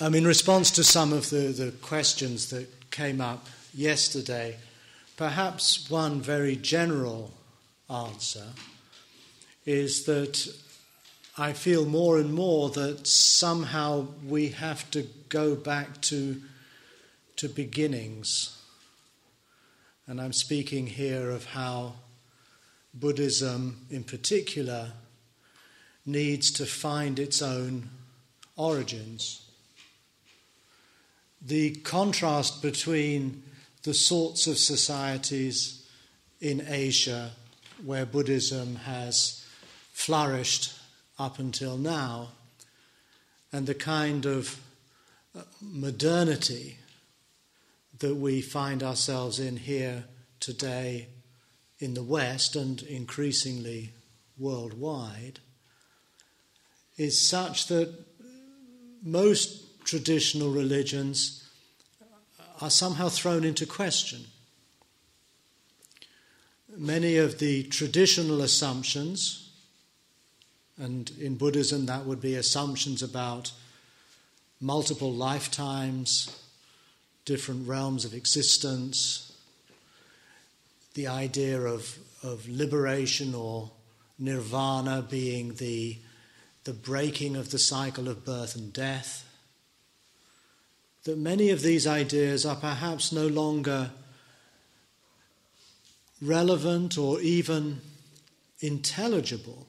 um, in response to some of the, the questions that came up yesterday, perhaps one very general answer is that I feel more and more that somehow we have to go back to, to beginnings. And I'm speaking here of how Buddhism, in particular, needs to find its own origins. The contrast between the sorts of societies in Asia where Buddhism has flourished up until now and the kind of uh, modernity that we find ourselves in here today in the West and increasingly worldwide is such that most traditional religions are somehow thrown into question. Many of the traditional assumptions, and in Buddhism that would be assumptions about multiple lifetimes, different realms of existence, the idea of, of liberation or nirvana being the the breaking of the cycle of birth and death, that many of these ideas are perhaps no longer relevant or even intelligible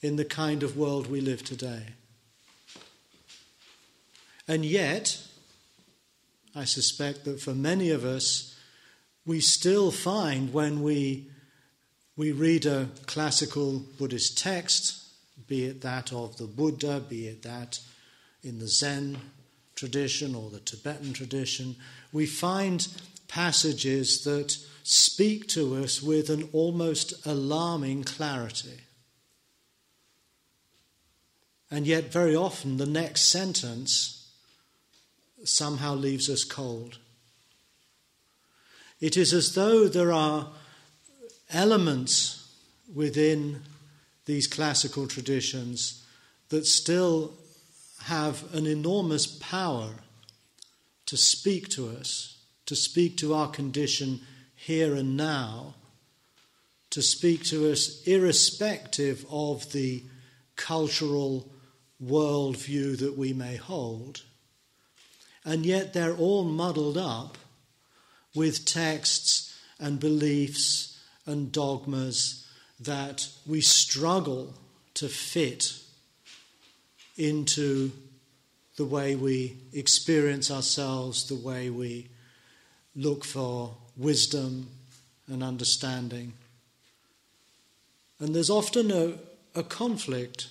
in the kind of world we live today. And yet, I suspect that for many of us, we still find when we, we read a classical Buddhist text be it that of the Buddha, be it that in the Zen tradition or the Tibetan tradition, we find passages that speak to us with an almost alarming clarity. And yet, very often, the next sentence somehow leaves us cold. It is as though there are elements within these classical traditions that still have an enormous power to speak to us, to speak to our condition here and now, to speak to us irrespective of the cultural worldview that we may hold. And yet they're all muddled up with texts and beliefs and dogmas that we struggle to fit into the way we experience ourselves, the way we look for wisdom and understanding. And there's often a, a conflict.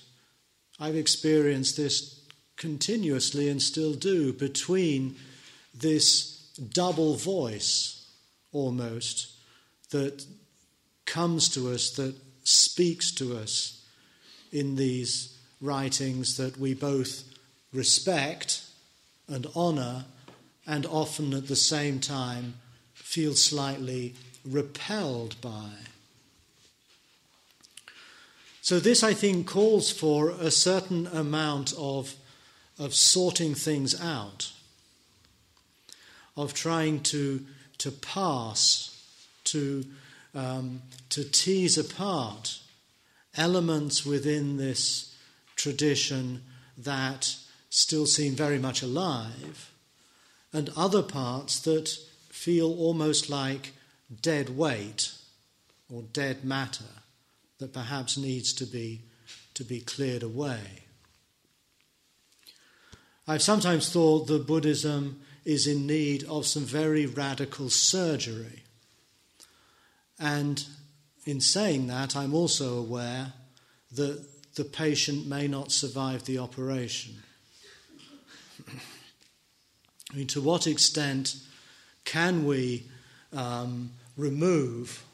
I've experienced this continuously and still do between this double voice almost that comes to us, that speaks to us in these writings that we both respect and honour, and often at the same time feel slightly repelled by. So, this I think calls for a certain amount of, of sorting things out, of trying to, to pass, to um, to tease apart elements within this tradition that still seem very much alive, and other parts that feel almost like dead weight or dead matter that perhaps needs to be, to be cleared away. I've sometimes thought that Buddhism is in need of some very radical surgery. And in saying that, I'm also aware that the patient may not survive the operation. I mean, to what extent can we um, remove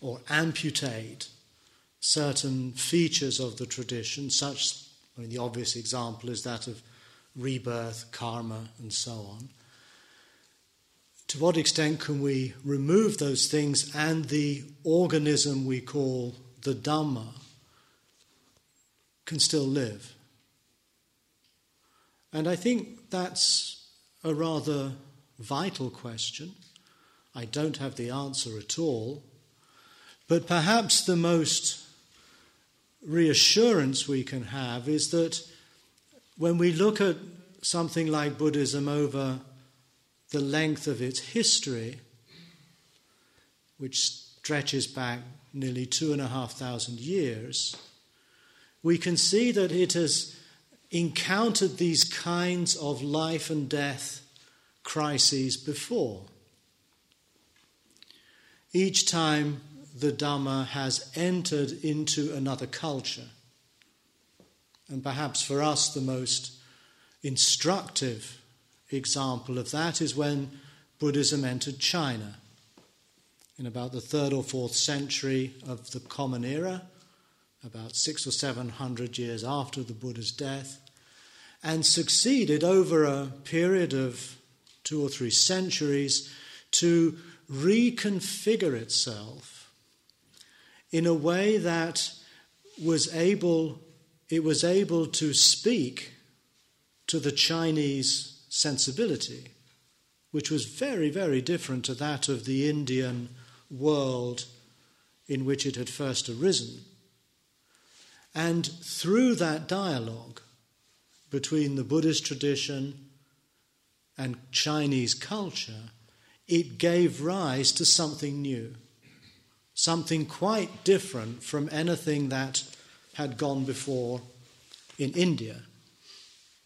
or amputate certain features of the tradition, such, I mean, the obvious example is that of rebirth, karma, and so on to what extent can we remove those things and the organism we call the Dhamma can still live? And I think that's a rather vital question. I don't have the answer at all. But perhaps the most reassurance we can have is that when we look at something like Buddhism over the length of its history, which stretches back nearly two and a half thousand years, we can see that it has encountered these kinds of life and death crises before. Each time the Dhamma has entered into another culture. And perhaps for us, the most instructive example of that is when Buddhism entered China in about the third or fourth century of the Common Era, about six or seven hundred years after the Buddha's death, and succeeded over a period of two or three centuries to reconfigure itself in a way that was able it was able to speak to the Chinese sensibility, which was very, very different to that of the Indian world in which it had first arisen. And through that dialogue between the Buddhist tradition and Chinese culture, it gave rise to something new, something quite different from anything that had gone before in India.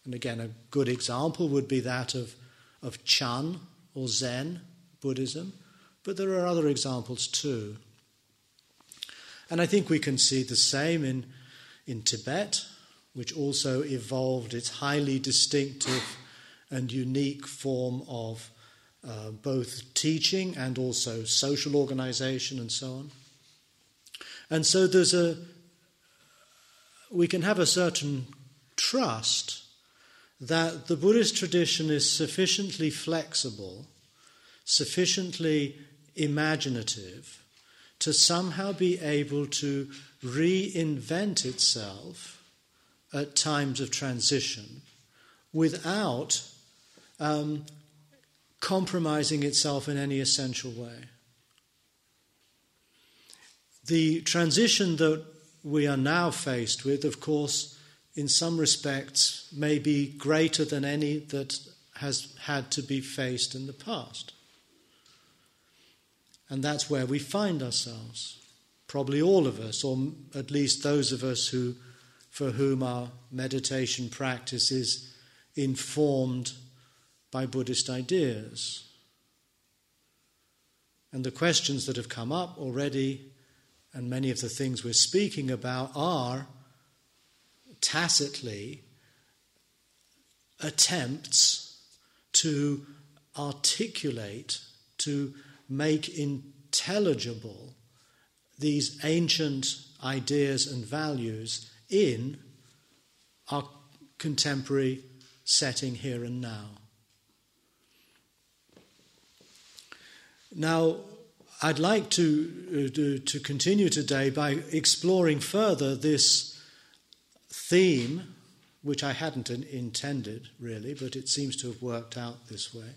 And again, a good example would be that of, of Chan or Zen Buddhism, but there are other examples too. And I think we can see the same in, in Tibet, which also evolved its highly distinctive and unique form of uh, both teaching and also social organization and so on. And so there's a, we can have a certain trust that the Buddhist tradition is sufficiently flexible, sufficiently imaginative to somehow be able to reinvent itself at times of transition without um, compromising itself in any essential way. The transition that we are now faced with, of course, in some respects, may be greater than any that has had to be faced in the past. And that's where we find ourselves. Probably all of us, or at least those of us who, for whom our meditation practice is informed by Buddhist ideas. And the questions that have come up already, and many of the things we're speaking about, are tacitly attempts to articulate, to make intelligible these ancient ideas and values in our contemporary setting here and now. Now, I'd like to, uh, to continue today by exploring further this theme, which I hadn't intended really, but it seems to have worked out this way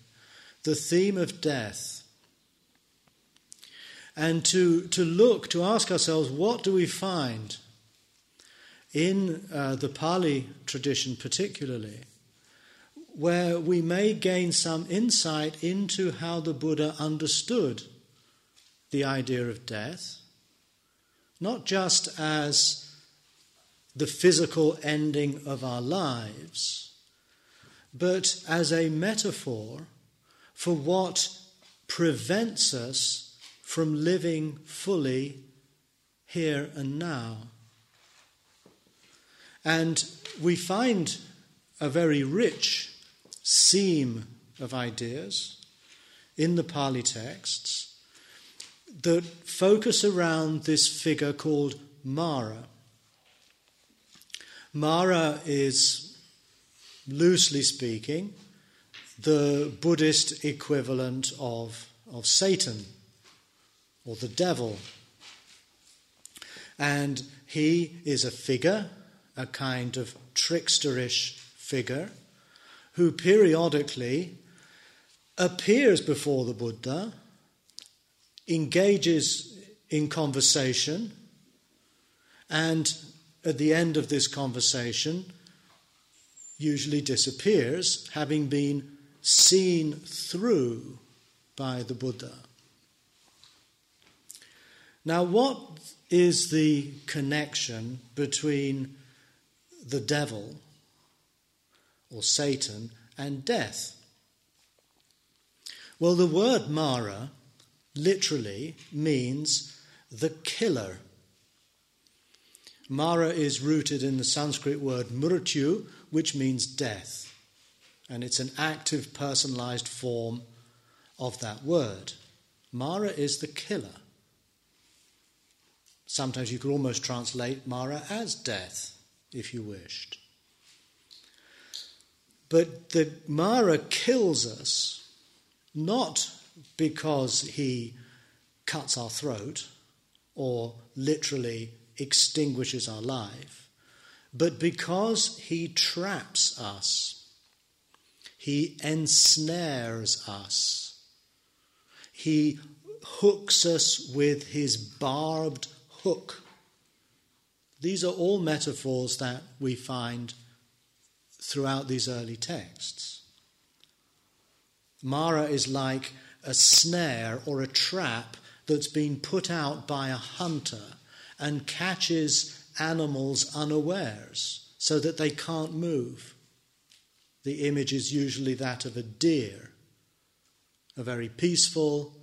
the theme of death. And to, to look, to ask ourselves, what do we find in uh, the Pali tradition, particularly, where we may gain some insight into how the Buddha understood the idea of death, not just as the physical ending of our lives, but as a metaphor for what prevents us from living fully here and now. And we find a very rich seam of ideas in the Pali texts that focus around this figure called Mara. Mara is, loosely speaking, the Buddhist equivalent of, of Satan or the devil. And he is a figure, a kind of tricksterish figure who periodically appears before the Buddha, engages in conversation, and at the end of this conversation, usually disappears, having been seen through by the Buddha. Now, what is the connection between the devil or Satan and death? Well, the word Mara literally means the killer. Mara is rooted in the Sanskrit word mrityu, which means death. And it's an active, personalized form of that word. Mara is the killer. Sometimes you could almost translate Mara as death, if you wished. But the Mara kills us not because he cuts our throat or literally extinguishes our life, but because he traps us, he ensnares us, he hooks us with his barbed hook. These are all metaphors that we find throughout these early texts. Mara is like a snare or a trap that's been put out by a hunter and catches animals unawares so that they can't move. The image is usually that of a deer, a very peaceful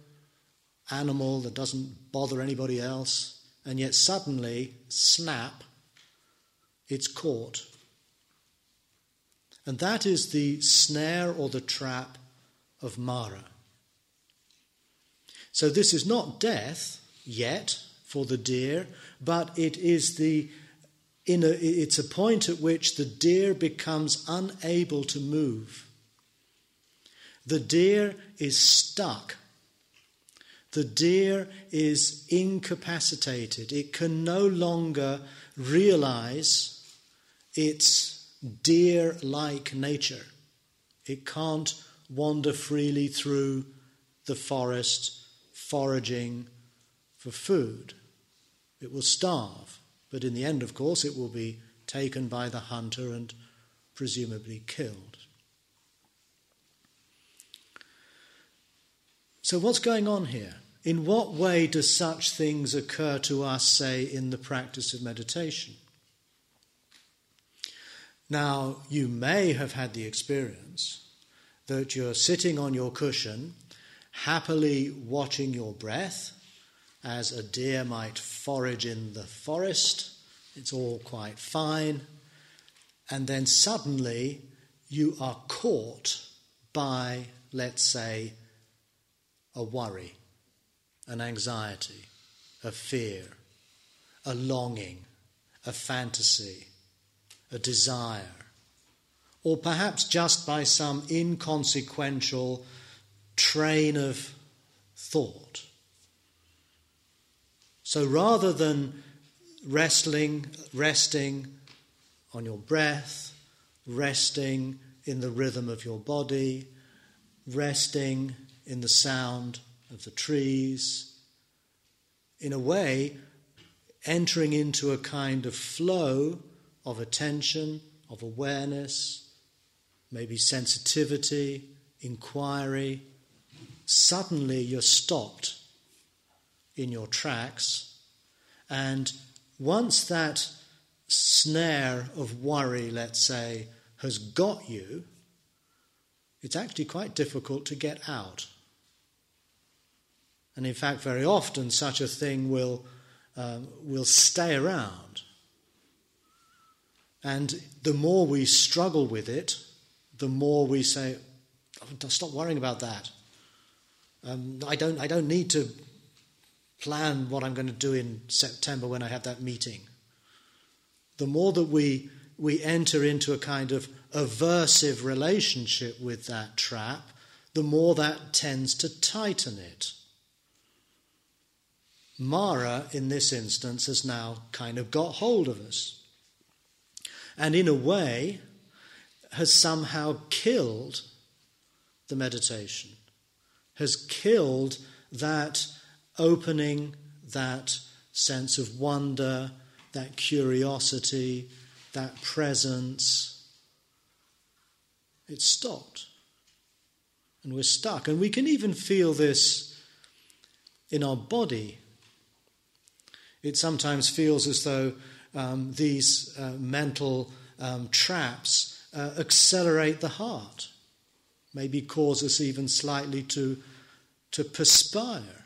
animal that doesn't bother anybody else, and yet suddenly, snap, it's caught. And that is the snare or the trap of Mara. So this is not death yet for the deer, but it is the a, it's a point at which the deer becomes unable to move. The deer is stuck. The deer is incapacitated. It can no longer realize its deer like nature. It can't wander freely through the forest foraging for food. It will starve, but in the end, of course, it will be taken by the hunter and presumably killed. So, what's going on here? In what way do such things occur to us, say, in the practice of meditation? Now, you may have had the experience that you're sitting on your cushion, happily watching your breath, as a deer might forage in the forest. It's all quite fine. And then suddenly you are caught by, let's say, a worry, an anxiety, a fear, a longing, a fantasy, a desire, or perhaps just by some inconsequential train of thought. So rather than wrestling, resting on your breath, resting in the rhythm of your body, resting in the sound of the trees, in a way, entering into a kind of flow of attention, of awareness, maybe sensitivity, inquiry, suddenly you're stopped in your tracks. And once that snare of worry, let's say, has got you, it's actually quite difficult to get out. And in fact, very often such a thing will, um, will stay around. And the more we struggle with it, the more we say, oh, stop worrying about that. Um, I, don't, I don't need to plan what I'm going to do in September when I have that meeting. The more that we, we enter into a kind of aversive relationship with that trap, the more that tends to tighten it. Mara, in this instance, has now kind of got hold of us. And in a way, has somehow killed the meditation, has killed that opening, that sense of wonder, that curiosity, that presence. It's stopped. And we're stuck. And we can even feel this in our body. It sometimes feels as though um, these uh, mental um, traps uh, accelerate the heart, maybe cause us even slightly to, to perspire.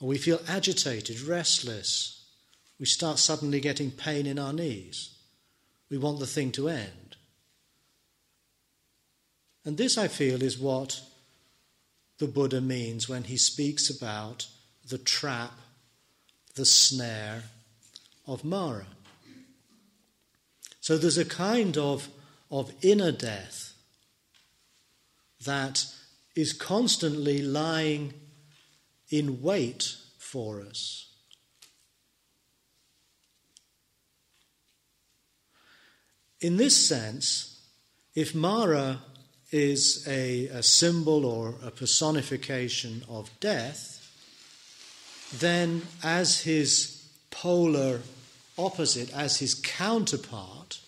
Or we feel agitated, restless. We start suddenly getting pain in our knees. We want the thing to end. And this, I feel, is what the Buddha means when he speaks about the trap, the snare of Mara. So there's a kind of, of inner death that is constantly lying in wait for us. In this sense, if Mara is a, a, symbol or a personification of death, then as his polar opposite, as his counterpart,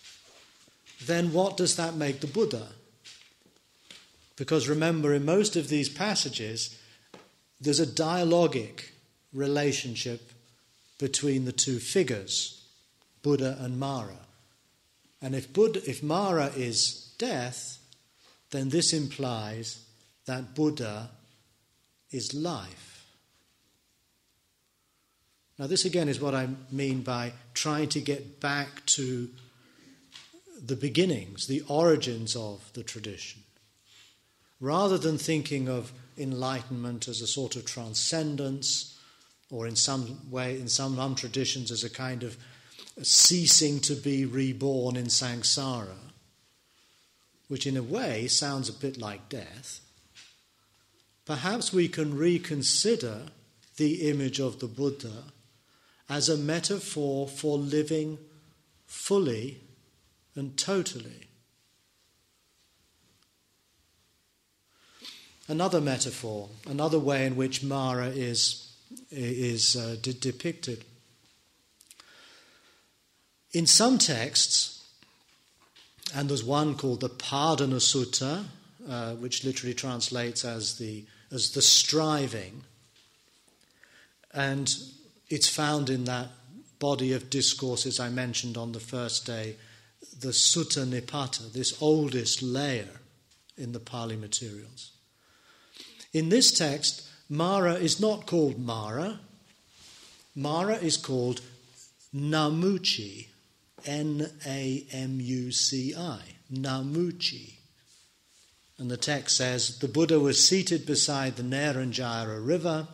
then what does that make the Buddha? Because remember, in most of these passages, there's a dialogic relationship between the two figures, Buddha and Mara. And if, Buddha, if Mara is death, then this implies that Buddha is life. Now, this again is what I mean by trying to get back to the beginnings, the origins of the tradition. Rather than thinking of enlightenment as a sort of transcendence, or in some way, in some, traditions, as a kind of ceasing to be reborn in samsara, which in a way sounds a bit like death, perhaps we can reconsider the image of the Buddha as a metaphor for living fully and totally. Another metaphor, another way in which Mara is, is uh, de- depicted. In some texts, and there's one called the Padhana Sutta, uh, which literally translates as the, as the striving, and it's found in that body of discourses I mentioned on the first day, the Sutta Nipata, this oldest layer in the Pali materials. In this text, Mara is not called Mara. Mara is called Namuci, N A M U C I, Namuci. And the text says the Buddha was seated beside the Neranjara river,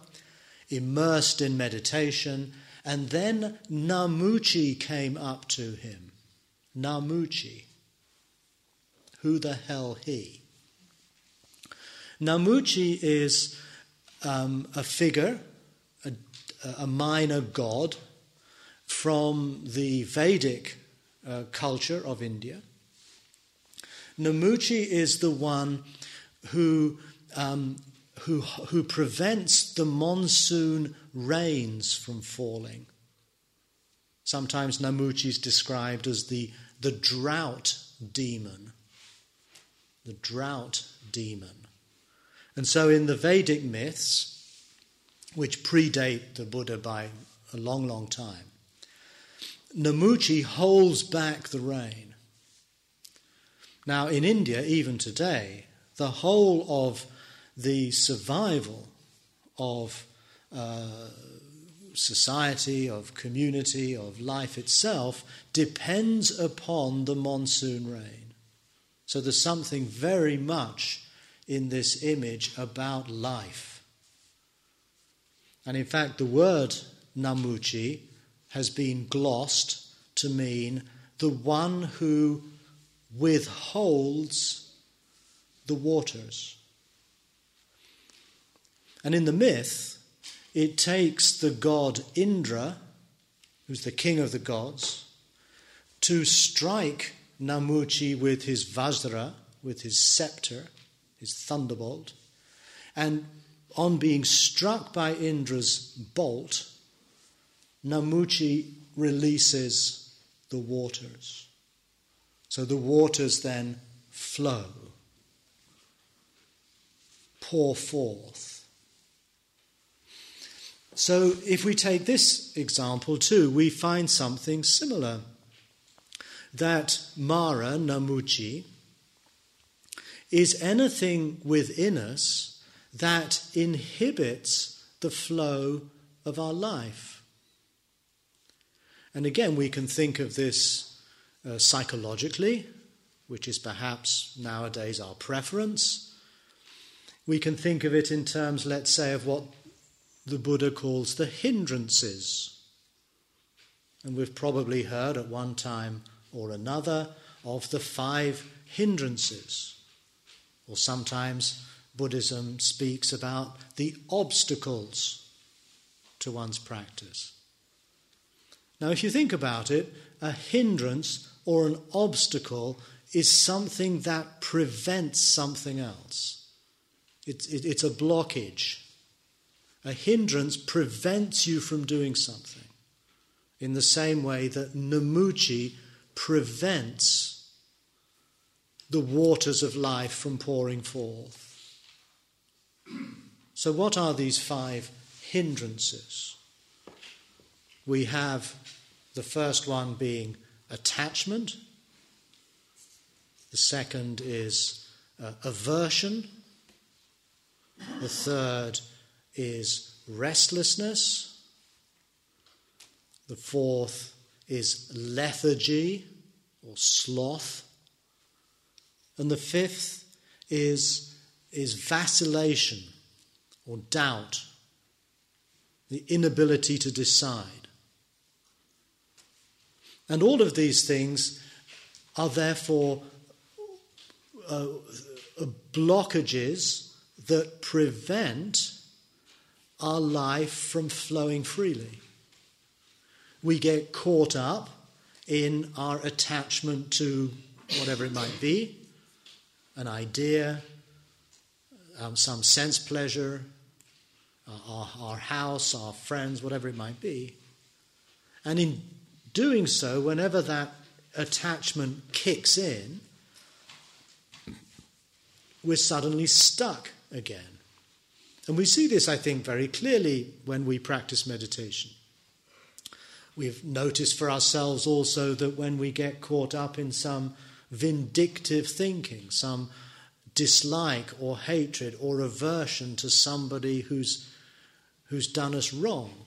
immersed in meditation, and then Namuci came up to him. Namuci. Who the hell he? Namuci is um, a figure, a, a, minor god from the Vedic uh, culture of India. Namuchi is the one who, um, who, who prevents the monsoon rains from falling. Sometimes Namuchi is described as the, the drought demon. The drought demon. And so, in the Vedic myths, which predate the Buddha by a long, long time, Namuci holds back the rain. Now, in India, even today, the whole of the survival of uh, society, of community, of life itself depends upon the monsoon rain. So there's something very much in this image about life. And in fact, the word Namuci has been glossed to mean the one who withholds the waters. And in the myth, it takes the god Indra, who's the king of the gods, to strike Namuchi with his Vajra, with his scepter, his thunderbolt, and on being struck by Indra's bolt, Namuchi releases the waters. So the waters then flow, pour forth. So if we take this example too, we find something similar. That Mara, Namuchi, is anything within us that inhibits the flow of our life. And again, we can think of this uh, psychologically, which is perhaps nowadays our preference. We can think of it in terms, let's say, of what the Buddha calls the hindrances. And we've probably heard at one time or another of the five hindrances. Or sometimes Buddhism speaks about the obstacles to one's practice. Now, if you think about it, a hindrance or an obstacle is something that prevents something else. It's, it, it's a blockage. A hindrance prevents you from doing something, in the same way that Namuchi prevents the waters of life from pouring forth. So, what are these five hindrances? We have the first one being attachment, the second is uh, aversion, the third is restlessness, the fourth is lethargy or sloth, and the fifth is is vacillation or doubt, the inability to decide. And all of these things are therefore uh, blockages that prevent our life from flowing freely. We get caught up in our attachment to whatever it might be an idea, um, some sense pleasure, uh, our, our house, our friends, whatever it might be. And in doing so, whenever that attachment kicks in, we're suddenly stuck again. And we see this, I think, very clearly when we practice meditation. We've noticed for ourselves also that when we get caught up in some vindictive thinking, some dislike or hatred or aversion to somebody who's, who's done us wrong.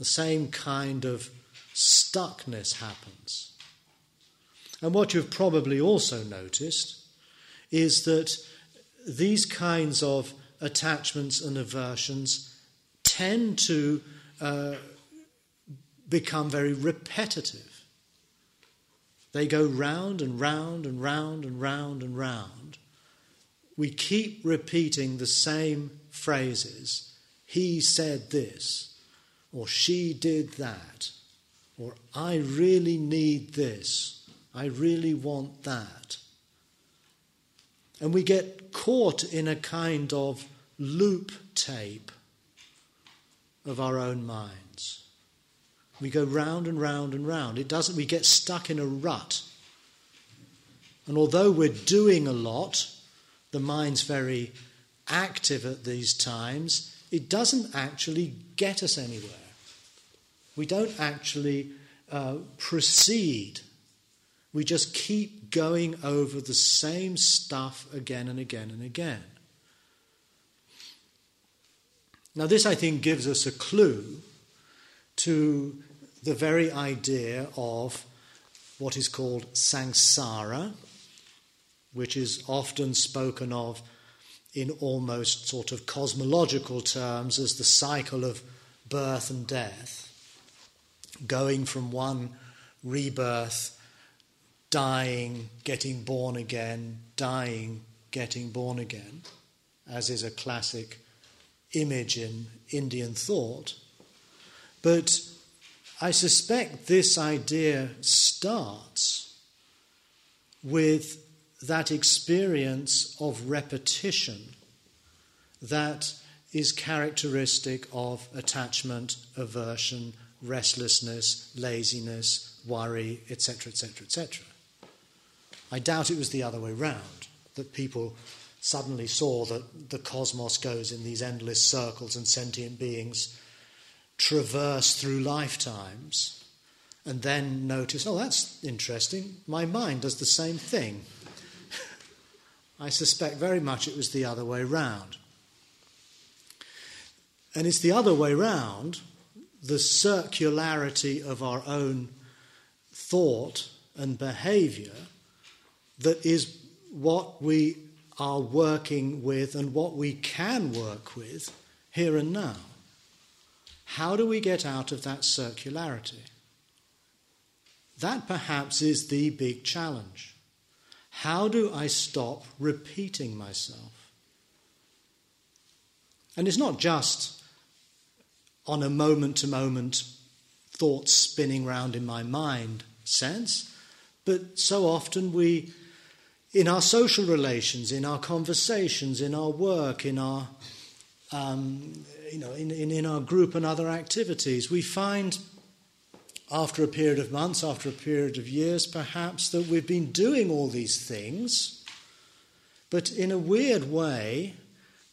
The same kind of stuckness happens. And what you've probably also noticed is that these kinds of attachments and aversions tend to uh, become very repetitive. They go round and round and round and round and round. We keep repeating the same phrases. He said this, or she did that, or I really need this, I really want that. And we get caught in a kind of loop tape of our own minds. We go round and round and round. It doesn't, we get stuck in a rut. And although we're doing a lot, the mind's very active at these times, it doesn't actually get us anywhere. We don't actually uh, proceed. We just keep going over the same stuff again and again and again. Now, this I think gives us a clue to the very idea of what is called samsara, which is often spoken of in almost sort of cosmological terms as the cycle of birth and death, going from one rebirth, dying, getting born again, dying, getting born again, as is a classic image in Indian thought. But I suspect this idea starts with that experience of repetition that is characteristic of attachment, aversion, restlessness, laziness, worry, etc., etc., etc. I doubt it was the other way round, that people suddenly saw that the cosmos goes in these endless circles and sentient beings traverse through lifetimes and then notice, oh, that's interesting, my mind does the same thing. I suspect very much it was the other way round. And it's the other way round, the circularity of our own thought and behavior, that is what we are working with and what we can work with here and now. How do we get out of that circularity? That perhaps is the big challenge. How do I stop repeating myself? And it's not just on a moment to moment thoughts spinning round in my mind sense, but so often we, in our social relations, in our conversations, in our work, in our um, you know, in, in, in our group and other activities, we find after a period of months, after a period of years perhaps, that we've been doing all these things, but in a weird way,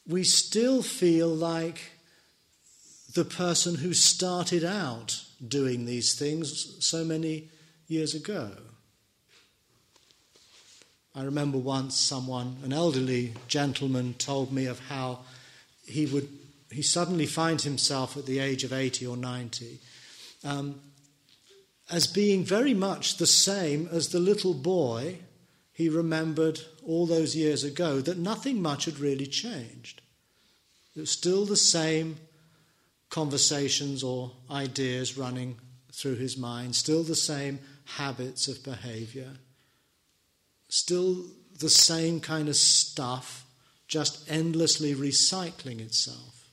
we still feel like the person who started out doing these things so many years ago. I remember once someone, an elderly gentleman, told me of how he would he suddenly finds himself at the age of 80 or 90 um, as being very much the same as the little boy he remembered all those years ago, that nothing much had really changed. It was still the same conversations or ideas running through his mind, still the same habits of behavior, still the same kind of stuff, just endlessly recycling itself.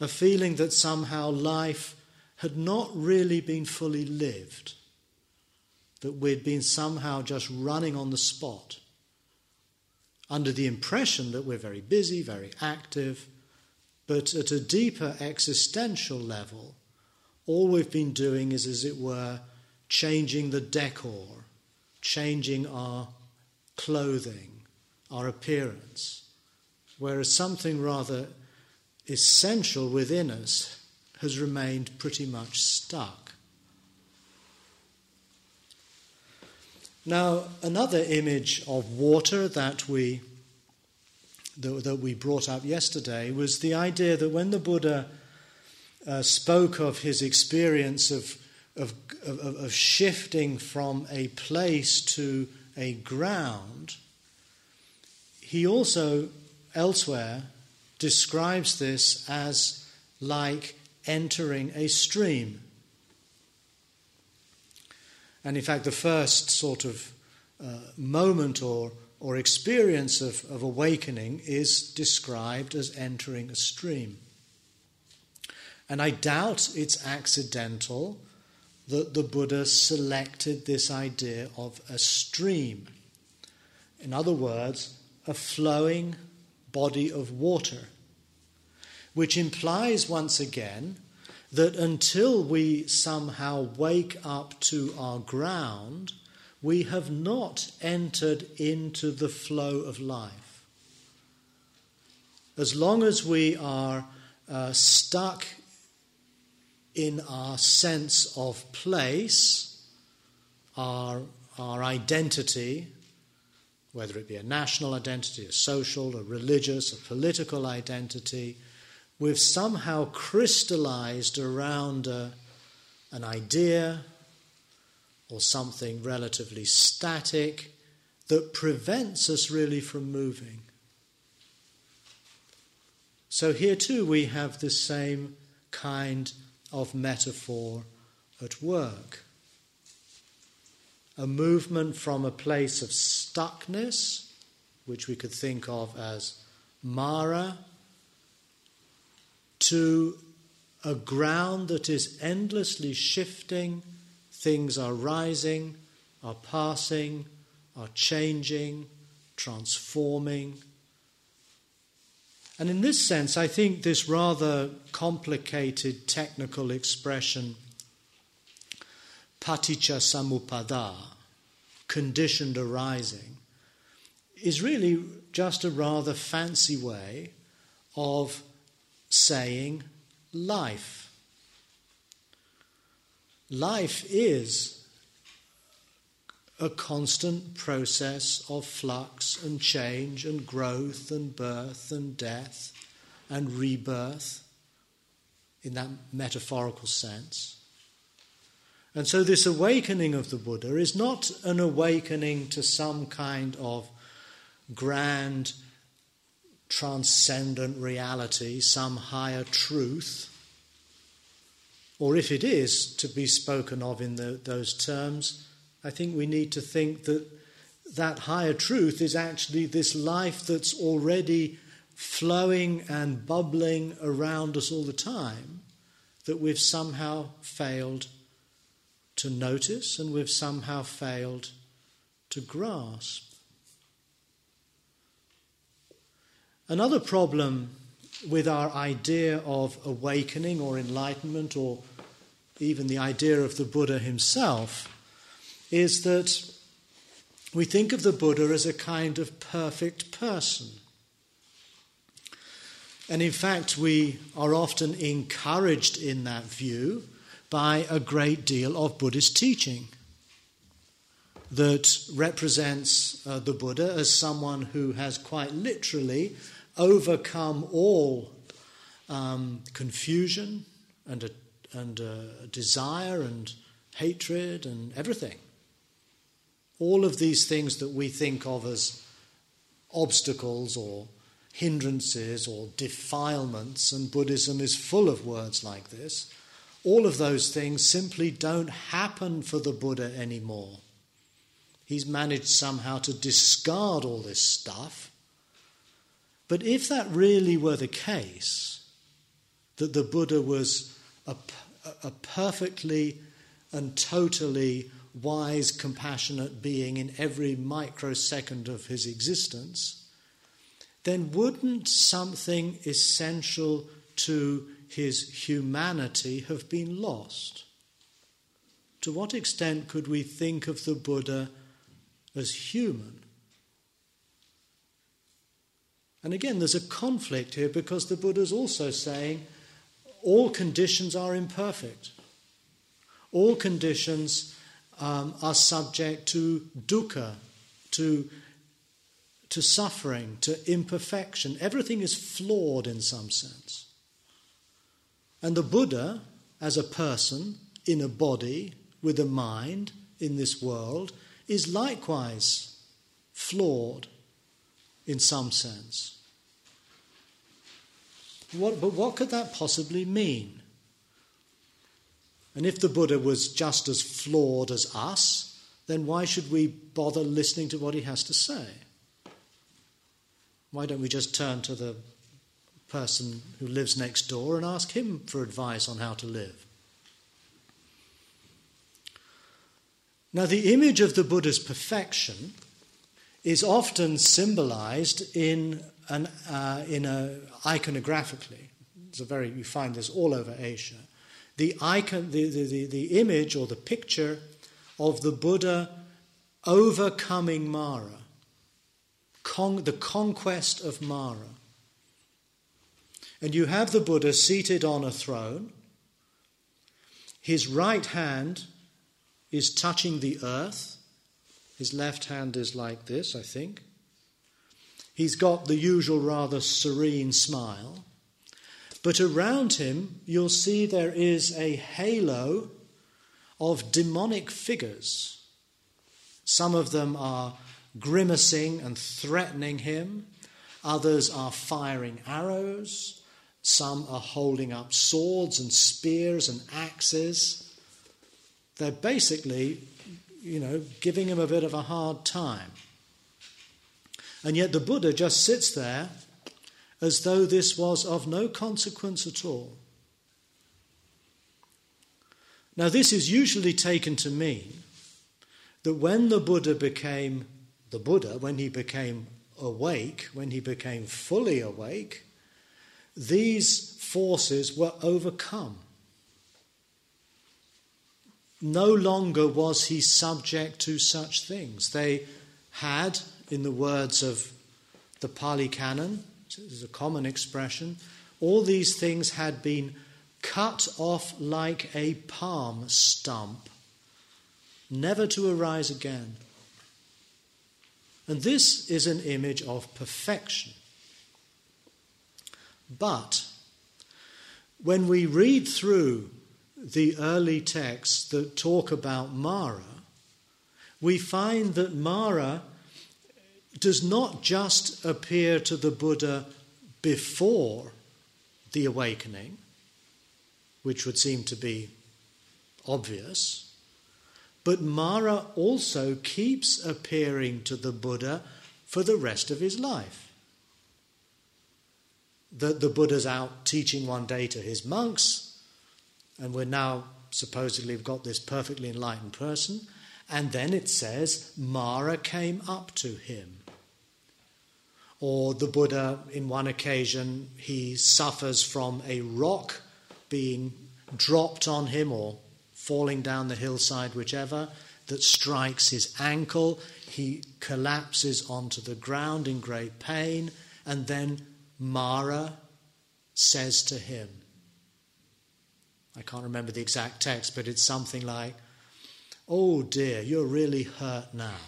A feeling that somehow life had not really been fully lived, that we'd been somehow just running on the spot, under the impression that we're very busy, very active, but at a deeper existential level, all we've been doing is, as it were, changing the decor, changing our clothing, our appearance, whereas something rather essential within us has remained pretty much stuck. Now, another image of water that we, that, that we brought up yesterday was the idea that when the Buddha uh, spoke of his experience of, of, of, of shifting from a place to a ground, he also elsewhere describes this as like entering a stream. And in fact, the first sort of uh, moment or, or experience of, of awakening is described as entering a stream. And I doubt it's accidental that the Buddha selected this idea of a stream. In other words, a flowing body of water which implies once again that until we somehow wake up to our ground, we have not entered into the flow of life. As long as we are uh, stuck in our sense of place, our, our identity, whether it be a national identity, a social, a religious, a political identity, we've somehow crystallized around a, an idea or something relatively static that prevents us really from moving. So here too we have the same kind of metaphor at work. A movement from a place of stuckness, which we could think of as Mara, to a ground that is endlessly shifting, things are rising, are passing, are changing, transforming. And in this sense, I think this rather complicated technical expression, paticca samuppada, conditioned arising, is really just a rather fancy way of saying life. Life is a constant process of flux and change and growth and birth and death and rebirth in that metaphorical sense. And so, this awakening of the Buddha is not an awakening to some kind of grand, transcendent reality, some higher truth. Or if it is to be spoken of in the, those terms, I think we need to think that that higher truth is actually this life that's already flowing and bubbling around us all the time that we've somehow failed to notice and we've somehow failed to grasp. Another problem with our idea of awakening or enlightenment, or even the idea of the Buddha himself, is that we think of the Buddha as a kind of perfect person. And in fact, we are often encouraged in that view by a great deal of Buddhist teaching that represents uh, the Buddha as someone who has quite literally overcome all um, confusion and, and a desire and hatred and everything. All of these things that we think of as obstacles or hindrances or defilements, and Buddhism is full of words like this, all of those things simply don't happen for the Buddha anymore. He's managed somehow to discard all this stuff but if that really were the case, that the Buddha was a, a perfectly and totally wise, compassionate being in every microsecond of his existence, then wouldn't something essential to his humanity have been lost? To what extent could we think of the Buddha as human? And again, there's a conflict here because the Buddha is also saying all conditions are imperfect. All conditions um, are subject to dukkha, to, to suffering, to imperfection. Everything is flawed in some sense. And the Buddha, as a person in a body with a mind in this world, is likewise flawed in some sense. What, but what could that possibly mean? And if the Buddha was just as flawed as us, then why should we bother listening to what he has to say? Why don't we just turn to the person who lives next door and ask him for advice on how to live? Now, the image of the Buddha's perfection is often symbolized in an uh, in a iconographically. It's a very you find this all over Asia. The icon, the, the, the, the image or the picture of the Buddha overcoming Mara, con- the conquest of Mara. And you have the Buddha seated on a throne. His right hand is touching the earth his left hand is like this, I think. He's got the usual rather serene smile. But around him, you'll see there is a halo of demonic figures. Some of them are grimacing and threatening him, others are firing arrows, some are holding up swords and spears and axes. They're basically you know, giving him a bit of a hard time. And yet the Buddha just sits there as though this was of no consequence at all. Now, this is usually taken to mean that when the Buddha became the Buddha, when he became awake, when he became fully awake, these forces were overcome. No longer was he subject to such things. They had, in the words of the Pali Canon, this is a common expression, all these things had been cut off like a palm stump, never to arise again. And this is an image of perfection. But when we read through the early texts that talk about Mara, we find that Mara does not just appear to the Buddha before the awakening, which would seem to be obvious, but Mara also keeps appearing to the Buddha for the rest of his life. The, the Buddha's out teaching one day to his monks, and we're now supposedly we've got this perfectly enlightened person, and then it says Mara came up to him. Or the Buddha, in one occasion, he suffers from a rock being dropped on him or falling down the hillside, whichever, that strikes his ankle. He collapses onto the ground in great pain, and then Mara says to him, I can't remember the exact text, but it's something like, Oh dear, you're really hurt now.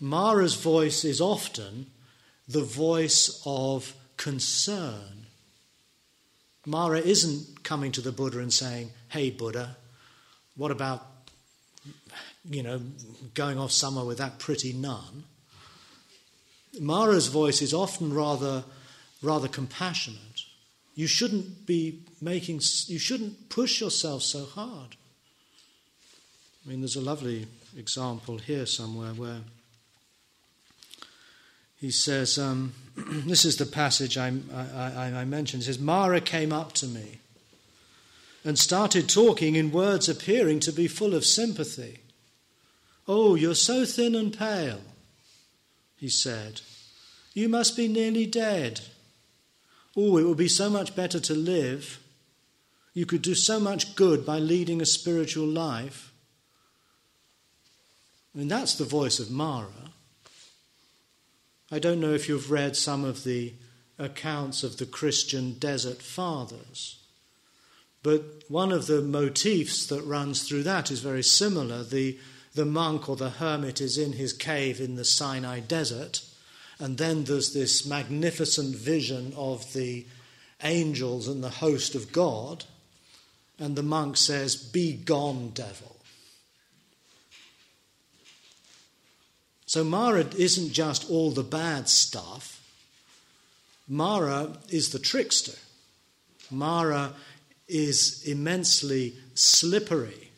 Mara's voice is often the voice of concern Mara isn't coming to the Buddha and saying, Hey, Buddha, what about, you know, going off somewhere with that pretty nun? Mara's voice is often rather, rather compassionate. You shouldn't be making, you shouldn't push yourself so hard. I mean, there's a lovely example here somewhere where he says, um, this is the passage I, I, I mentioned. He says, Mara came up to me and started talking in words appearing to be full of sympathy. Oh, you're so thin and pale, he said. You must be nearly dead. Oh, it would be so much better to live. You could do so much good by leading a spiritual life. I mean, that's the voice of Mara. I don't know if you've read some of the accounts of the Christian desert fathers, but one of the motifs that runs through that is very similar. The, the monk or the hermit is in his cave in the Sinai desert, and then there's this magnificent vision of the angels and the host of God, and the monk says, Be gone, devil. So Mara isn't just all the bad stuff. Mara is the trickster. Mara is immensely slippery.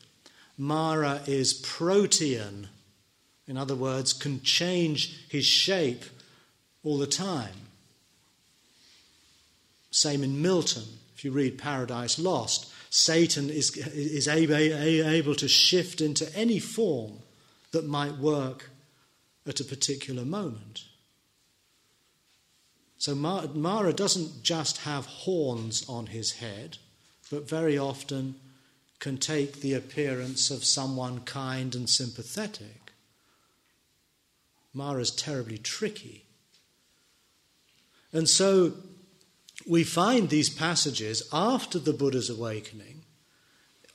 Mara is protean. In other words, can change his shape all the time. Same in Milton. If you read Paradise Lost, Satan is, is able, able to shift into any form that might work at a particular moment. So Mara doesn't just have horns on his head, but very often can take the appearance of someone kind and sympathetic. Mara's terribly tricky. And so we find these passages after the Buddha's awakening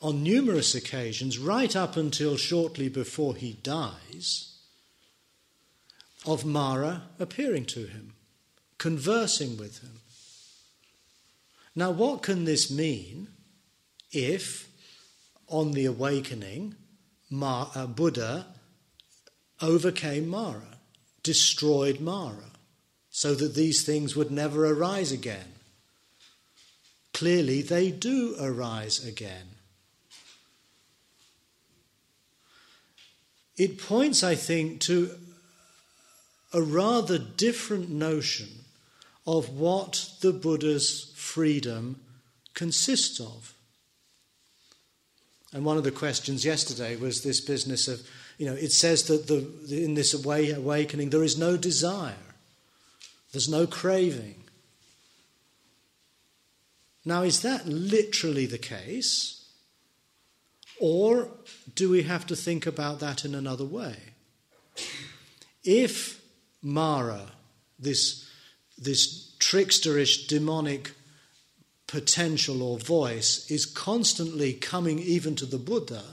on numerous occasions, right up until shortly before he dies of Mara appearing to him, conversing with him. Now, what can this mean if, on the awakening, Mar- uh, Buddha overcame Mara, destroyed Mara, so that these things would never arise again? Clearly, they do arise again. It points, I think, to a rather different notion of what the Buddha's freedom consists of. And one of the questions yesterday was this business of you know, it says that the, in this awakening there is no desire, there's no craving. Now, is that literally the case? Or do we have to think about that in another way? If Mara, this, this tricksterish demonic potential or voice, is constantly coming even to the Buddha,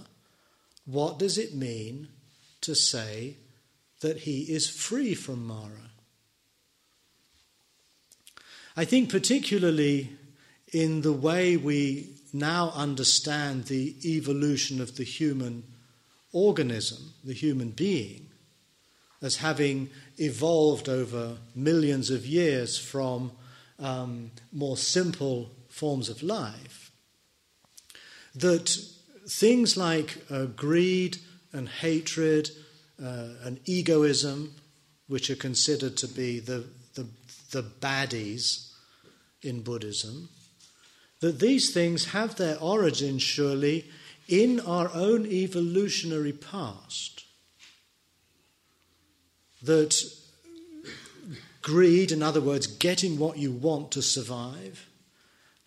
what does it mean to say that he is free from Mara? I think, particularly in the way we now understand the evolution of the human organism, the human being, as having evolved over millions of years from um, more simple forms of life, that things like uh, greed and hatred uh, and egoism, which are considered to be the, the, the baddies in Buddhism, that these things have their origin, surely, in our own evolutionary past. That greed, in other words, getting what you want to survive,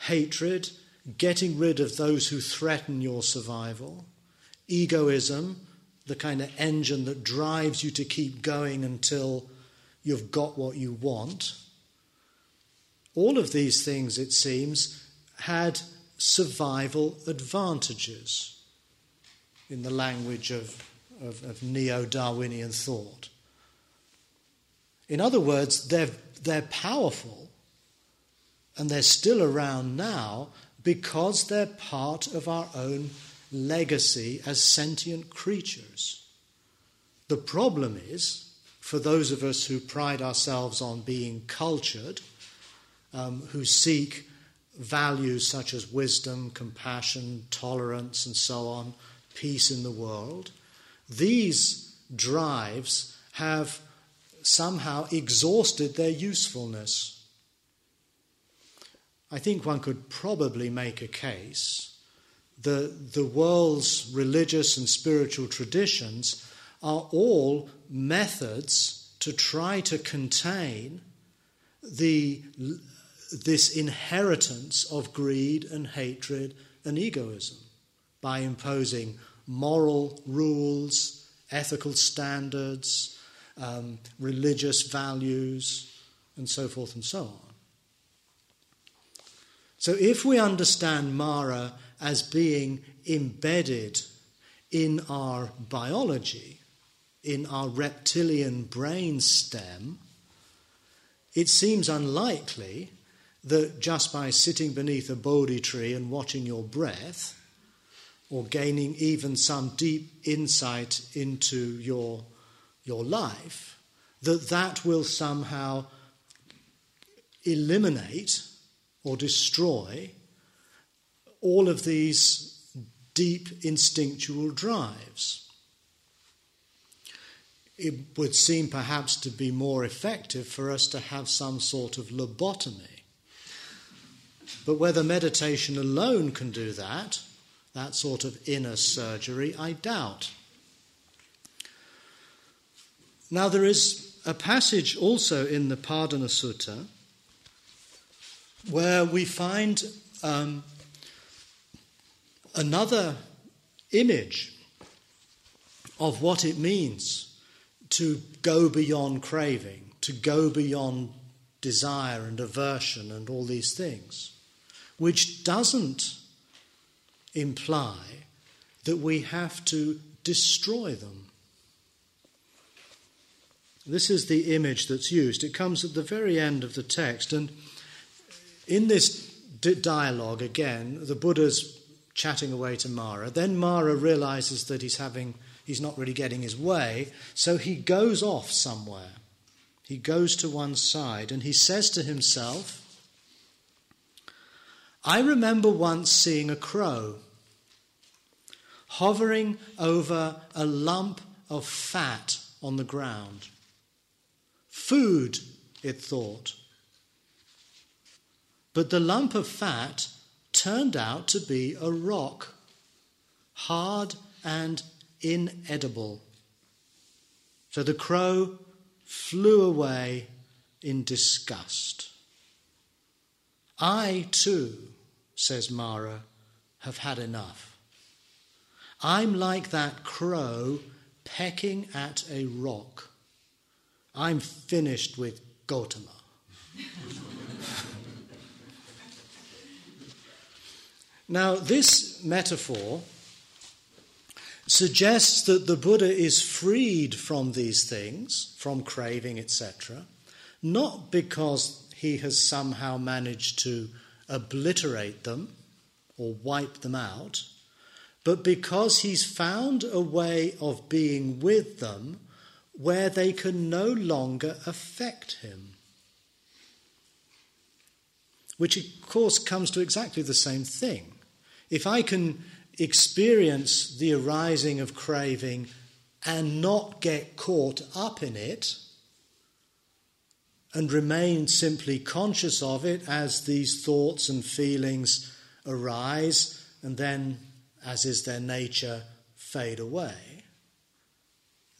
hatred, getting rid of those who threaten your survival, egoism, the kind of engine that drives you to keep going until you've got what you want. All of these things, it seems, had survival advantages in the language of, of, of neo Darwinian thought. In other words, they're, they're powerful and they're still around now because they're part of our own legacy as sentient creatures. The problem is, for those of us who pride ourselves on being cultured, um, who seek values such as wisdom, compassion, tolerance, and so on, peace in the world, these drives have somehow exhausted their usefulness. I think one could probably make a case that the world's religious and spiritual traditions are all methods to try to contain the this inheritance of greed and hatred and egoism by imposing moral rules, ethical standards, um, religious values, and so forth and so on. So, if we understand Mara as being embedded in our biology, in our reptilian brain stem, it seems unlikely that just by sitting beneath a Bodhi tree and watching your breath, or gaining even some deep insight into your, your life, that that will somehow eliminate or destroy all of these deep instinctual drives. It would seem perhaps to be more effective for us to have some sort of lobotomy but whether meditation alone can do that, that sort of inner surgery, I doubt. Now, there is a passage also in the Padhana Sutta where we find um, another image of what it means to go beyond craving, to go beyond desire and aversion and all these things which doesn't imply that we have to destroy them. This is the image that's used. It comes at the very end of the text. And in this dialogue, again, the Buddha's chatting away to Mara. Then Mara realizes that he's having he's not really getting his way, so he goes off somewhere. He goes to one side and he says to himself, I remember once seeing a crow hovering over a lump of fat on the ground. Food, it thought. But the lump of fat turned out to be a rock, hard and inedible. So the crow flew away in disgust. I too, says Mara, have had enough. I'm like that crow pecking at a rock. I'm finished with Gotama. now, this metaphor suggests that the Buddha is freed from these things, from craving, etc., not because he has somehow managed to obliterate them or wipe them out, but because he's found a way of being with them where they can no longer affect him. Which, of course, comes to exactly the same thing. If I can experience the arising of craving and not get caught up in it, and remain simply conscious of it as these thoughts and feelings arise and then, as is their nature, fade away,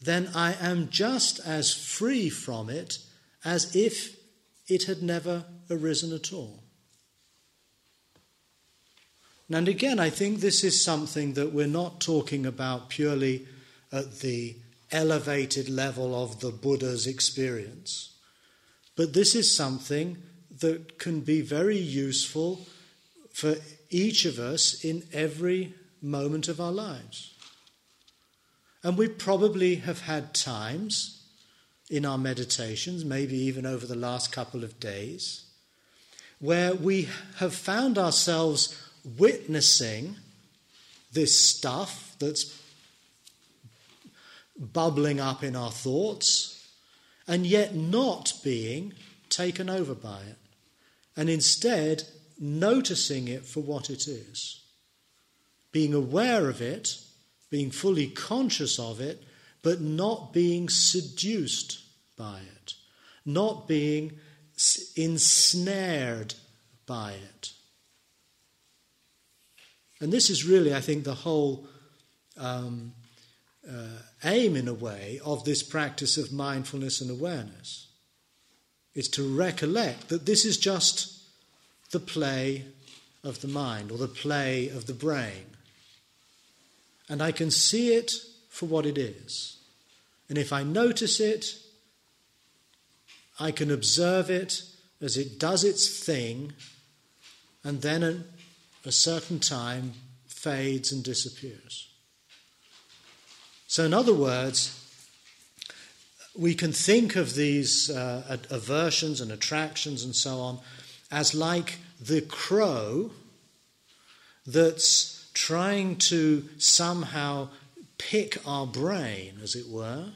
then I am just as free from it as if it had never arisen at all. And again, I think this is something that we're not talking about purely at the elevated level of the Buddha's experience, but this is something that can be very useful for each of us in every moment of our lives. And we probably have had times in our meditations, maybe even over the last couple of days, where we have found ourselves witnessing this stuff that's bubbling up in our thoughts and yet not being taken over by it, and instead noticing it for what it is, being aware of it, being fully conscious of it, but not being seduced by it, not being ensnared by it. And this is really, I think, the whole um, uh, aim, in a way, of this practice of mindfulness and awareness. Is to recollect that this is just the play of the mind or the play of the brain. And I can see it for what it is. And if I notice it, I can observe it as it does its thing, and then at a certain time fades and disappears. So, in other words, we can think of these uh, aversions and attractions and so on as like the crow that's trying to somehow pick our brain, as it were,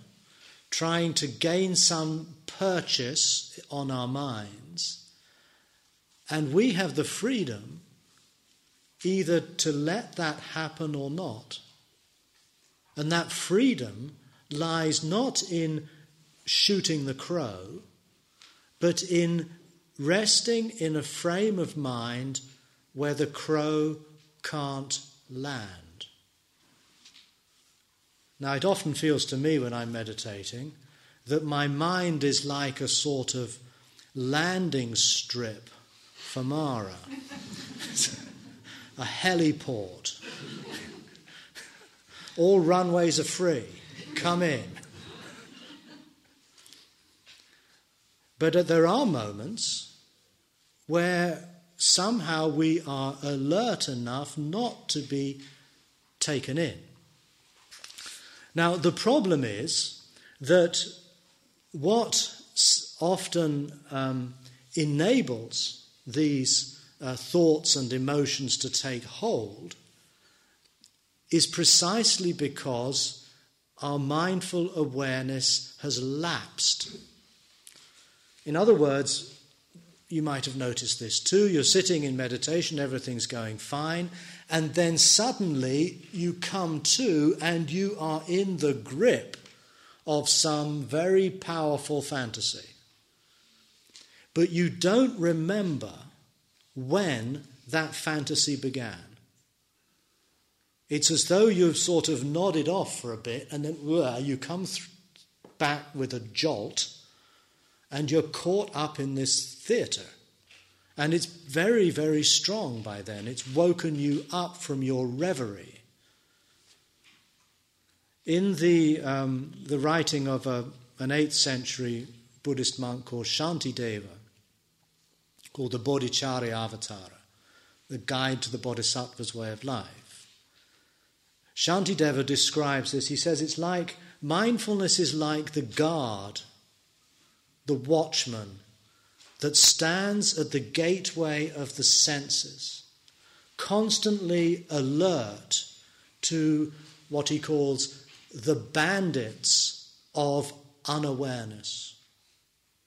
trying to gain some purchase on our minds. And we have the freedom either to let that happen or not. And that freedom lies not in shooting the crow, but in resting in a frame of mind where the crow can't land. Now, it often feels to me when I'm meditating that my mind is like a sort of landing strip for Mara. a heliport. All runways are free. Come in. But there are moments where somehow we are alert enough not to be taken in. Now, the problem is that what often um, enables these uh, thoughts and emotions to take hold is precisely because our mindful awareness has lapsed. In other words, you might have noticed this too. You're sitting in meditation, everything's going fine, and then suddenly you come to and you are in the grip of some very powerful fantasy. But you don't remember when that fantasy began. It's as though you've sort of nodded off for a bit and then uh, you come th- back with a jolt, and you're caught up in this theatre. And it's very, very strong by then. It's woken you up from your reverie. In the, um, the writing of a, an 8th century Buddhist monk called Shantideva, called the Bodhicharya Avatara, the guide to the Bodhisattva's way of life, Shantideva describes this. He says it's like mindfulness is like the guard, the watchman that stands at the gateway of the senses, constantly alert to what he calls the bandits of unawareness.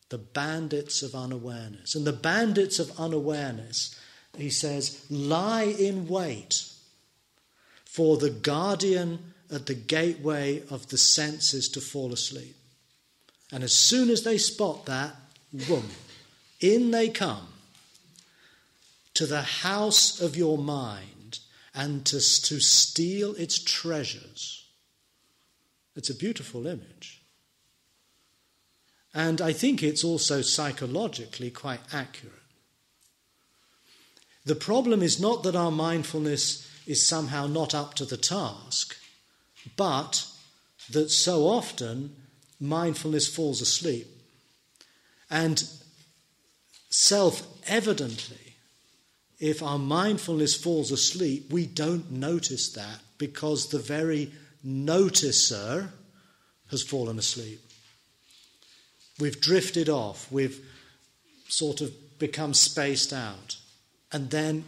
The bandits of unawareness. And the bandits of unawareness, he says, lie in wait for the guardian at the gateway of the senses to fall asleep. And as soon as they spot that, boom, in they come to the house of your mind and to, to steal its treasures. It's a beautiful image. And I think it's also psychologically quite accurate. The problem is not that our mindfulness is somehow not up to the task, but that so often mindfulness falls asleep. And self evidently, if our mindfulness falls asleep, we don't notice that because the very noticer has fallen asleep. We've drifted off, we've sort of become spaced out, and then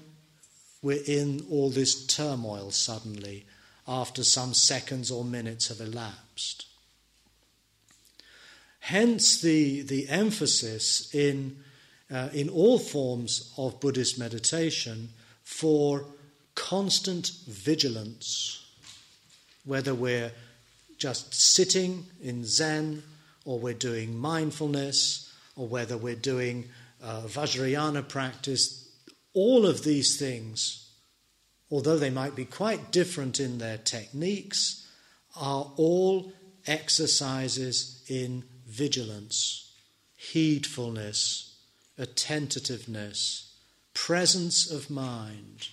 we're in all this turmoil suddenly after some seconds or minutes have elapsed. Hence, the, the emphasis in uh, in all forms of Buddhist meditation for constant vigilance, whether we're just sitting in Zen, or we're doing mindfulness, or whether we're doing uh, Vajrayana practice, all of these things, although they might be quite different in their techniques, are all exercises in vigilance, heedfulness, attentiveness, presence of mind.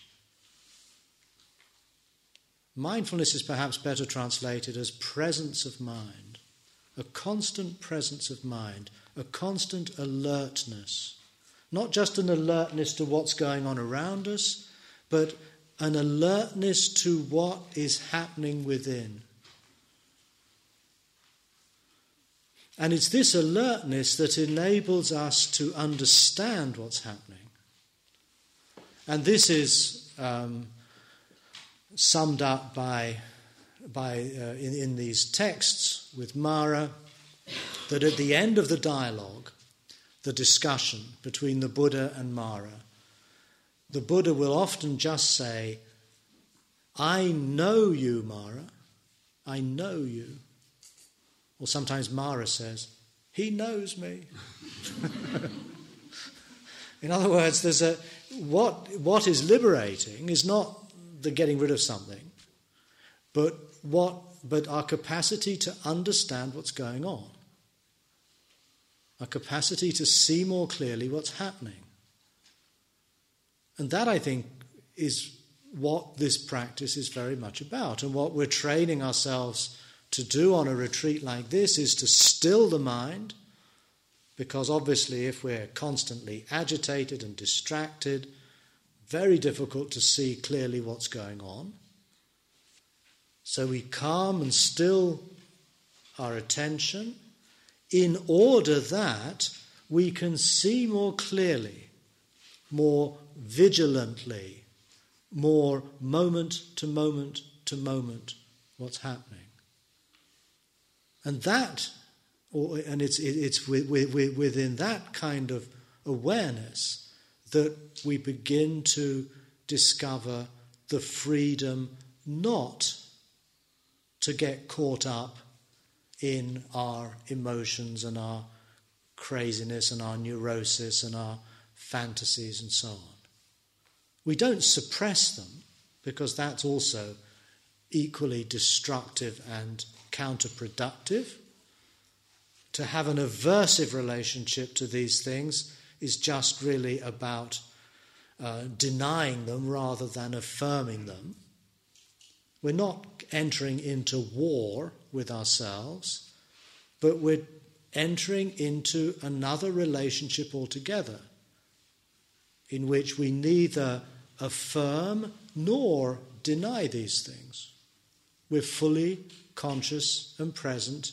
Mindfulness is perhaps better translated as presence of mind, a constant presence of mind, a constant alertness. Not just an alertness to what's going on around us, but an alertness to what is happening within. And it's this alertness that enables us to understand what's happening. And this is um, summed up by, by, uh, in, in these texts with Mara that at the end of the dialogue, the discussion between the Buddha and Mara, the Buddha will often just say, I know you, Mara. I know you. Or sometimes Mara says, He knows me. In other words, there's a what what is liberating is not the getting rid of something, but what but our capacity to understand what's going on. Our capacity to see more clearly what's happening. And that I think is what this practice is very much about and what we're training ourselves to do on a retreat like this is to still the mind, because obviously, if we're constantly agitated and distracted, very difficult to see clearly what's going on. So we calm and still our attention in order that we can see more clearly, more vigilantly, more moment to moment to moment what's happening. And that, or, and it's, it's within that kind of awareness that we begin to discover the freedom not to get caught up in our emotions and our craziness and our neurosis and our fantasies and so on. We don't suppress them because that's also equally destructive and counterproductive. to have an aversive relationship to these things is just really about uh, denying them rather than affirming them. We're not entering into war with ourselves, but we're entering into another relationship altogether in which we neither affirm nor deny these things. We're fully conscious and present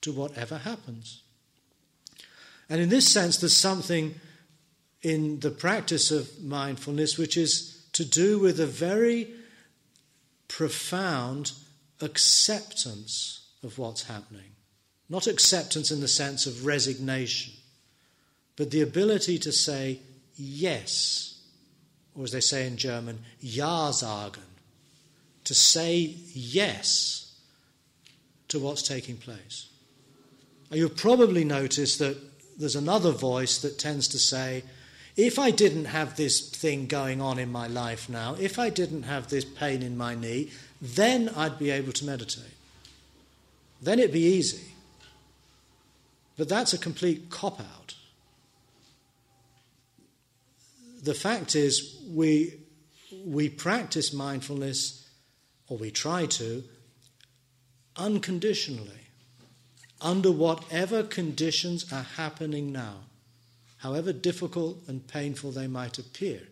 to whatever happens. And in this sense, there's something in the practice of mindfulness which is to do with a very profound acceptance of what's happening. Not acceptance in the sense of resignation, but the ability to say yes, or as they say in German, Ja sagen, to say yes to what's taking place. You've probably noticed that there's another voice that tends to say, if I didn't have this thing going on in my life now, if I didn't have this pain in my knee, then I'd be able to meditate. Then it'd be easy. But that's a complete cop out. The fact is, we, we practice mindfulness, or we try to, unconditionally, under whatever conditions are happening now, however difficult and painful they might appear.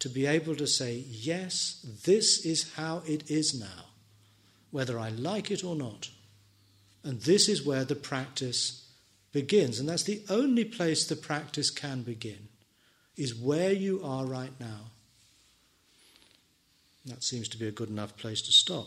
To be able to say, yes, this is how it is now, whether I like it or not. And this is where the practice begins. And that's the only place the practice can begin, is where you are right now. That seems to be a good enough place to stop.